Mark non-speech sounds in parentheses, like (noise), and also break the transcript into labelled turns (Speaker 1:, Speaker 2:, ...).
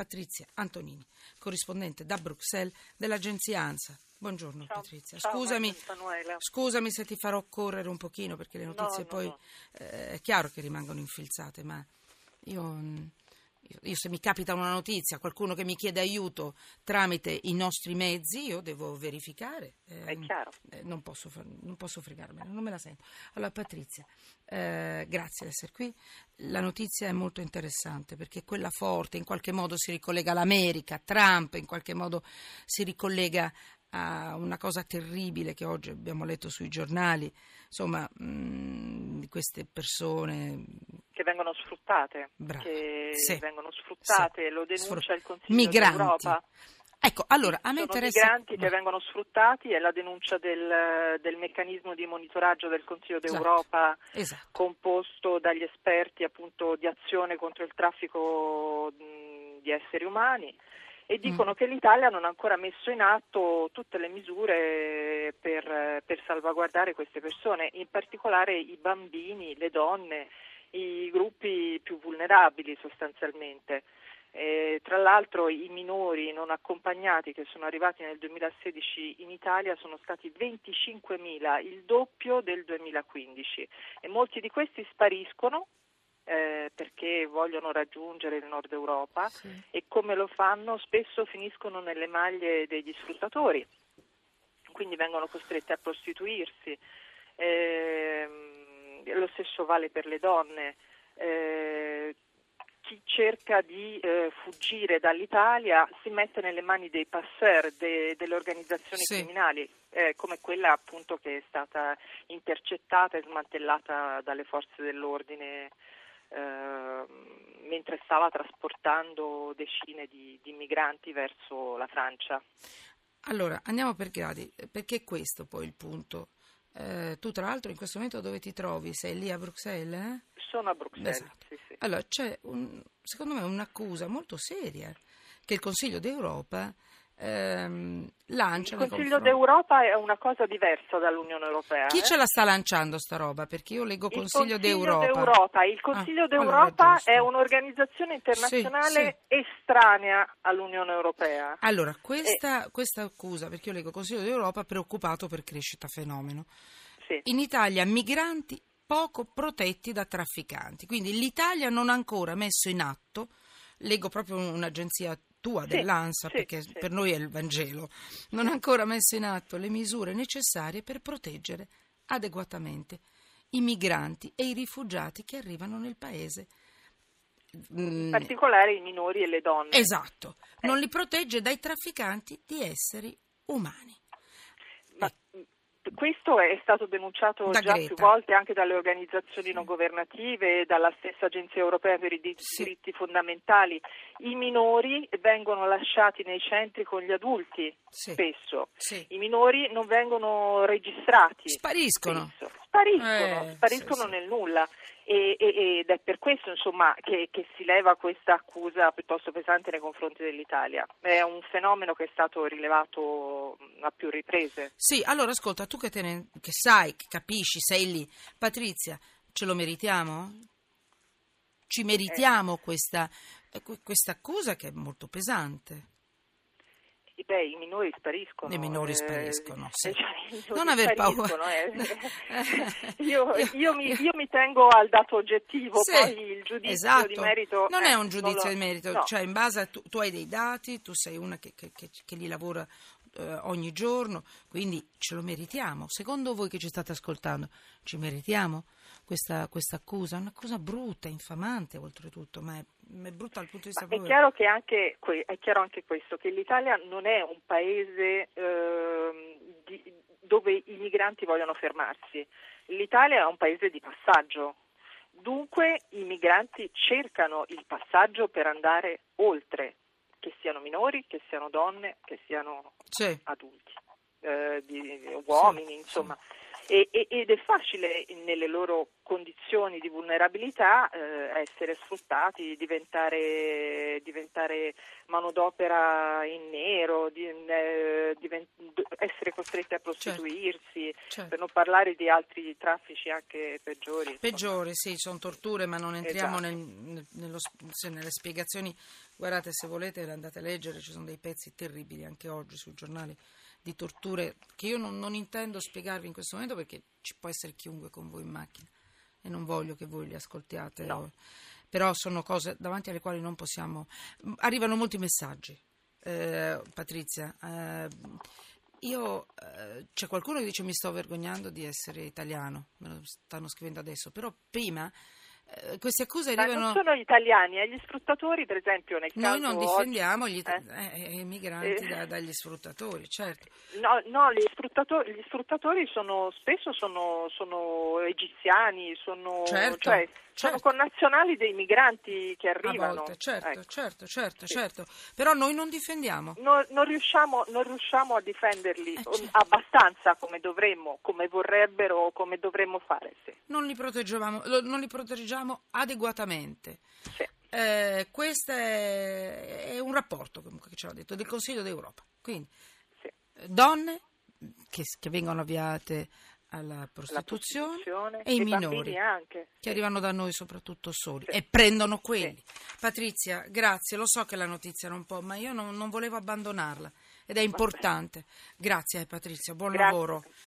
Speaker 1: Patrizia Antonini, corrispondente da Bruxelles dell'agenzia ANSA. Buongiorno
Speaker 2: Ciao.
Speaker 1: Patrizia.
Speaker 2: Ciao,
Speaker 1: Scusami, scusami se ti farò correre un pochino perché le notizie
Speaker 2: no,
Speaker 1: poi
Speaker 2: no.
Speaker 1: eh, è chiaro che rimangono infilzate, ma io, mm, io- se mi capita una notizia, qualcuno che mi chiede aiuto tramite i nostri mezzi, io devo verificare. eh,
Speaker 2: È chiaro.
Speaker 1: eh, non, posso, non posso fregarmene, non me la sento. Allora Patrizia, eh, grazie di essere qui. La notizia è molto interessante perché quella forte in qualche modo si ricollega all'America, Trump in qualche modo si ricollega a una cosa terribile che oggi abbiamo letto sui giornali, insomma, mh, di queste persone
Speaker 2: Che vengono sfruttate.
Speaker 1: Brava.
Speaker 2: Che
Speaker 1: Sì.
Speaker 2: vengono sfruttate,
Speaker 1: Sì.
Speaker 2: lo denuncia
Speaker 1: Sfru-
Speaker 2: il Consiglio
Speaker 1: migranti.
Speaker 2: d'Europa.
Speaker 1: Ecco, allora a me
Speaker 2: Sono
Speaker 1: interessa
Speaker 2: migranti che vengono sfruttati, è la denuncia del, del meccanismo di monitoraggio del Consiglio
Speaker 1: Esatto.
Speaker 2: d'Europa
Speaker 1: Esatto.
Speaker 2: composto dagli esperti appunto di azione contro il traffico di esseri umani e
Speaker 1: Mm.
Speaker 2: dicono che l'Italia non ha ancora messo in atto tutte le misure per, per salvaguardare queste persone, in particolare i bambini, le donne, i gruppi più vulnerabili sostanzialmente. Eh, tra l'altro i minori non accompagnati che sono arrivati nel 2016 in Italia sono stati 25.000, il doppio del 2015 e molti di questi spariscono eh, perché vogliono raggiungere il nord Europa
Speaker 1: Sì.
Speaker 2: e come lo fanno spesso finiscono nelle maglie degli sfruttatori, quindi vengono costretti a prostituirsi. Ehm, lo stesso vale per le donne. Eh, chi cerca di eh, fuggire dall'Italia si mette nelle mani dei passeur, de- delle organizzazioni
Speaker 1: Sì.
Speaker 2: criminali, eh, come quella appunto che è stata intercettata e smantellata dalle forze dell'ordine eh, mentre stava trasportando decine di, di migranti verso la Francia.
Speaker 1: Allora, andiamo per gradi, perché questo poi il punto. Eh, tu tra l'altro in questo momento dove ti trovi? Sei lì a Bruxelles? eh?
Speaker 2: Sono a Bruxelles.
Speaker 1: Esatto.
Speaker 2: sì, sì.
Speaker 1: Allora, c'è un- secondo me un'accusa molto seria che il Consiglio d'Europa ehm, lancia.
Speaker 2: Il Consiglio d'Europa è una cosa diversa dall'Unione Europea.
Speaker 1: Chi
Speaker 2: eh?
Speaker 1: ce la sta lanciando sta roba? Perché io leggo Consiglio,
Speaker 2: Consiglio
Speaker 1: d'Europa.
Speaker 2: d'Europa. Il Consiglio
Speaker 1: Ah, allora
Speaker 2: d'Europa
Speaker 1: giusto.
Speaker 2: è un'organizzazione internazionale estranea all'Unione Europea.
Speaker 1: Allora, questa, questa accusa, perché io leggo Consiglio d'Europa preoccupato per crescita fenomeno.
Speaker 2: Sì.
Speaker 1: In Italia migranti poco protetti da trafficanti. Quindi l'Italia non ha ancora messo in atto, leggo proprio un'agenzia tua
Speaker 2: Sì,
Speaker 1: dell'ANSA,
Speaker 2: sì,
Speaker 1: perché
Speaker 2: sì.
Speaker 1: per noi è il Vangelo, non ha ancora messo in atto le misure necessarie per proteggere adeguatamente i migranti e i rifugiati che arrivano nel paese. Mm,
Speaker 2: In particolare i minori e le donne.
Speaker 1: Esatto, non li protegge dai trafficanti di esseri umani.
Speaker 2: Questo è stato denunciato
Speaker 1: Da
Speaker 2: già
Speaker 1: Greta.
Speaker 2: più volte anche dalle organizzazioni non governative e dalla stessa Agenzia Europea per i di-
Speaker 1: Sì.
Speaker 2: diritti fondamentali. I minori vengono lasciati nei centri con gli adulti
Speaker 1: Sì.
Speaker 2: spesso.
Speaker 1: Sì.
Speaker 2: I minori non vengono registrati.
Speaker 1: Spariscono.
Speaker 2: spesso. Spariscono,
Speaker 1: Eh,
Speaker 2: spariscono
Speaker 1: sì, sì.
Speaker 2: nel nulla e, e- ed è per questo insomma, che, che si leva questa accusa piuttosto pesante nei confronti dell'Italia. È un fenomeno che è stato rilevato a più riprese.
Speaker 1: Sì, allora ascolta, tu che, te ne, che sai, che capisci, sei lì. Patrizia, ce lo meritiamo? Ci meritiamo questa, eh, que- questa accusa che è molto pesante.
Speaker 2: Beh, i minori spariscono.
Speaker 1: I minori
Speaker 2: eh,
Speaker 1: spariscono, sì.
Speaker 2: cioè,
Speaker 1: Non aver paura.
Speaker 2: eh. (laughs) io, io mi, io mi tengo al dato oggettivo,
Speaker 1: Sì,
Speaker 2: poi il giudizio
Speaker 1: esatto.
Speaker 2: di merito...
Speaker 1: Non
Speaker 2: eh,
Speaker 1: è un giudizio
Speaker 2: lo-
Speaker 1: di merito,
Speaker 2: no.
Speaker 1: cioè in base a tu, tu hai dei dati, tu sei una che, che, che, che li lavora eh, ogni giorno, quindi ce lo meritiamo. Secondo voi che ci state ascoltando, ci meritiamo questa, questa accusa? È un'accusa brutta, infamante oltretutto, ma è, è brutta dal punto di vista
Speaker 2: È
Speaker 1: proprio...
Speaker 2: chiaro, che anche, è chiaro anche questo, che l'Italia non è un paese ehm, di- dove i migranti vogliono fermarsi. L'Italia è un paese di passaggio. Dunque i migranti cercano il passaggio per andare oltre, che siano minori, che siano donne, che siano
Speaker 1: Sì.
Speaker 2: adulti, eh, di- uomini,
Speaker 1: Sì,
Speaker 2: insomma. e, e, ed è facile nelle loro condizioni di vulnerabilità eh, essere sfruttati, diventare, diventare, manodopera in nero, di, eh, divent, essere costretti a prostituirsi, certo. Certo. per non parlare di altri traffici anche peggiori.
Speaker 1: Peggiori, sì, sono torture, ma non entriamo esatto. nel, nello, nelle spiegazioni. Guardate, se volete andate a leggere, ci sono dei pezzi terribili anche oggi sul giornale di torture che io non, non intendo spiegarvi in questo momento perché ci può essere chiunque con voi in macchina e non voglio che voi li ascoltiate. No. Però sono cose davanti alle quali non possiamo. Arrivano molti messaggi. Eh, Patrizia, eh, io eh, c'è qualcuno che dice mi sto vergognando di essere italiano, me lo stanno scrivendo adesso, però prima eh, queste accuse arrivano...
Speaker 2: Ma non sono italiani, è gli sfruttatori, per esempio, nel
Speaker 1: caso Noi non difendiamo oggi, gli eh? Eh, migranti da, dagli sfruttatori, certo.
Speaker 2: No, no gli, sfruttatori, gli sfruttatori sono, spesso sono, sono egiziani, sono,
Speaker 1: certo,
Speaker 2: cioè,
Speaker 1: certo.
Speaker 2: sono connazionali dei migranti che arrivano.
Speaker 1: Volte, certo, ecco. certo, certo, sì. certo. Però noi non difendiamo.
Speaker 2: No, non, riusciamo, non, riusciamo, a difenderli eh, certo. abbastanza come dovremmo, come vorrebbero, come dovremmo fare. Sì.
Speaker 1: Non li proteggiamo, non li proteggiamo facciamo adeguatamente.
Speaker 2: Sì.
Speaker 1: Eh, questo è, è, un rapporto comunque che ce l'ha detto del Consiglio d'Europa. Quindi sì. donne che, che, vengono avviate alla prostituzione,
Speaker 2: prostituzione
Speaker 1: e, i minori che arrivano da noi soprattutto soli sì. e prendono quelli. Patrizia, grazie, lo so che la notizia era un po', ma io non, non volevo abbandonarla ed è importante. Grazie Patrizia, buon
Speaker 2: grazie.
Speaker 1: lavoro.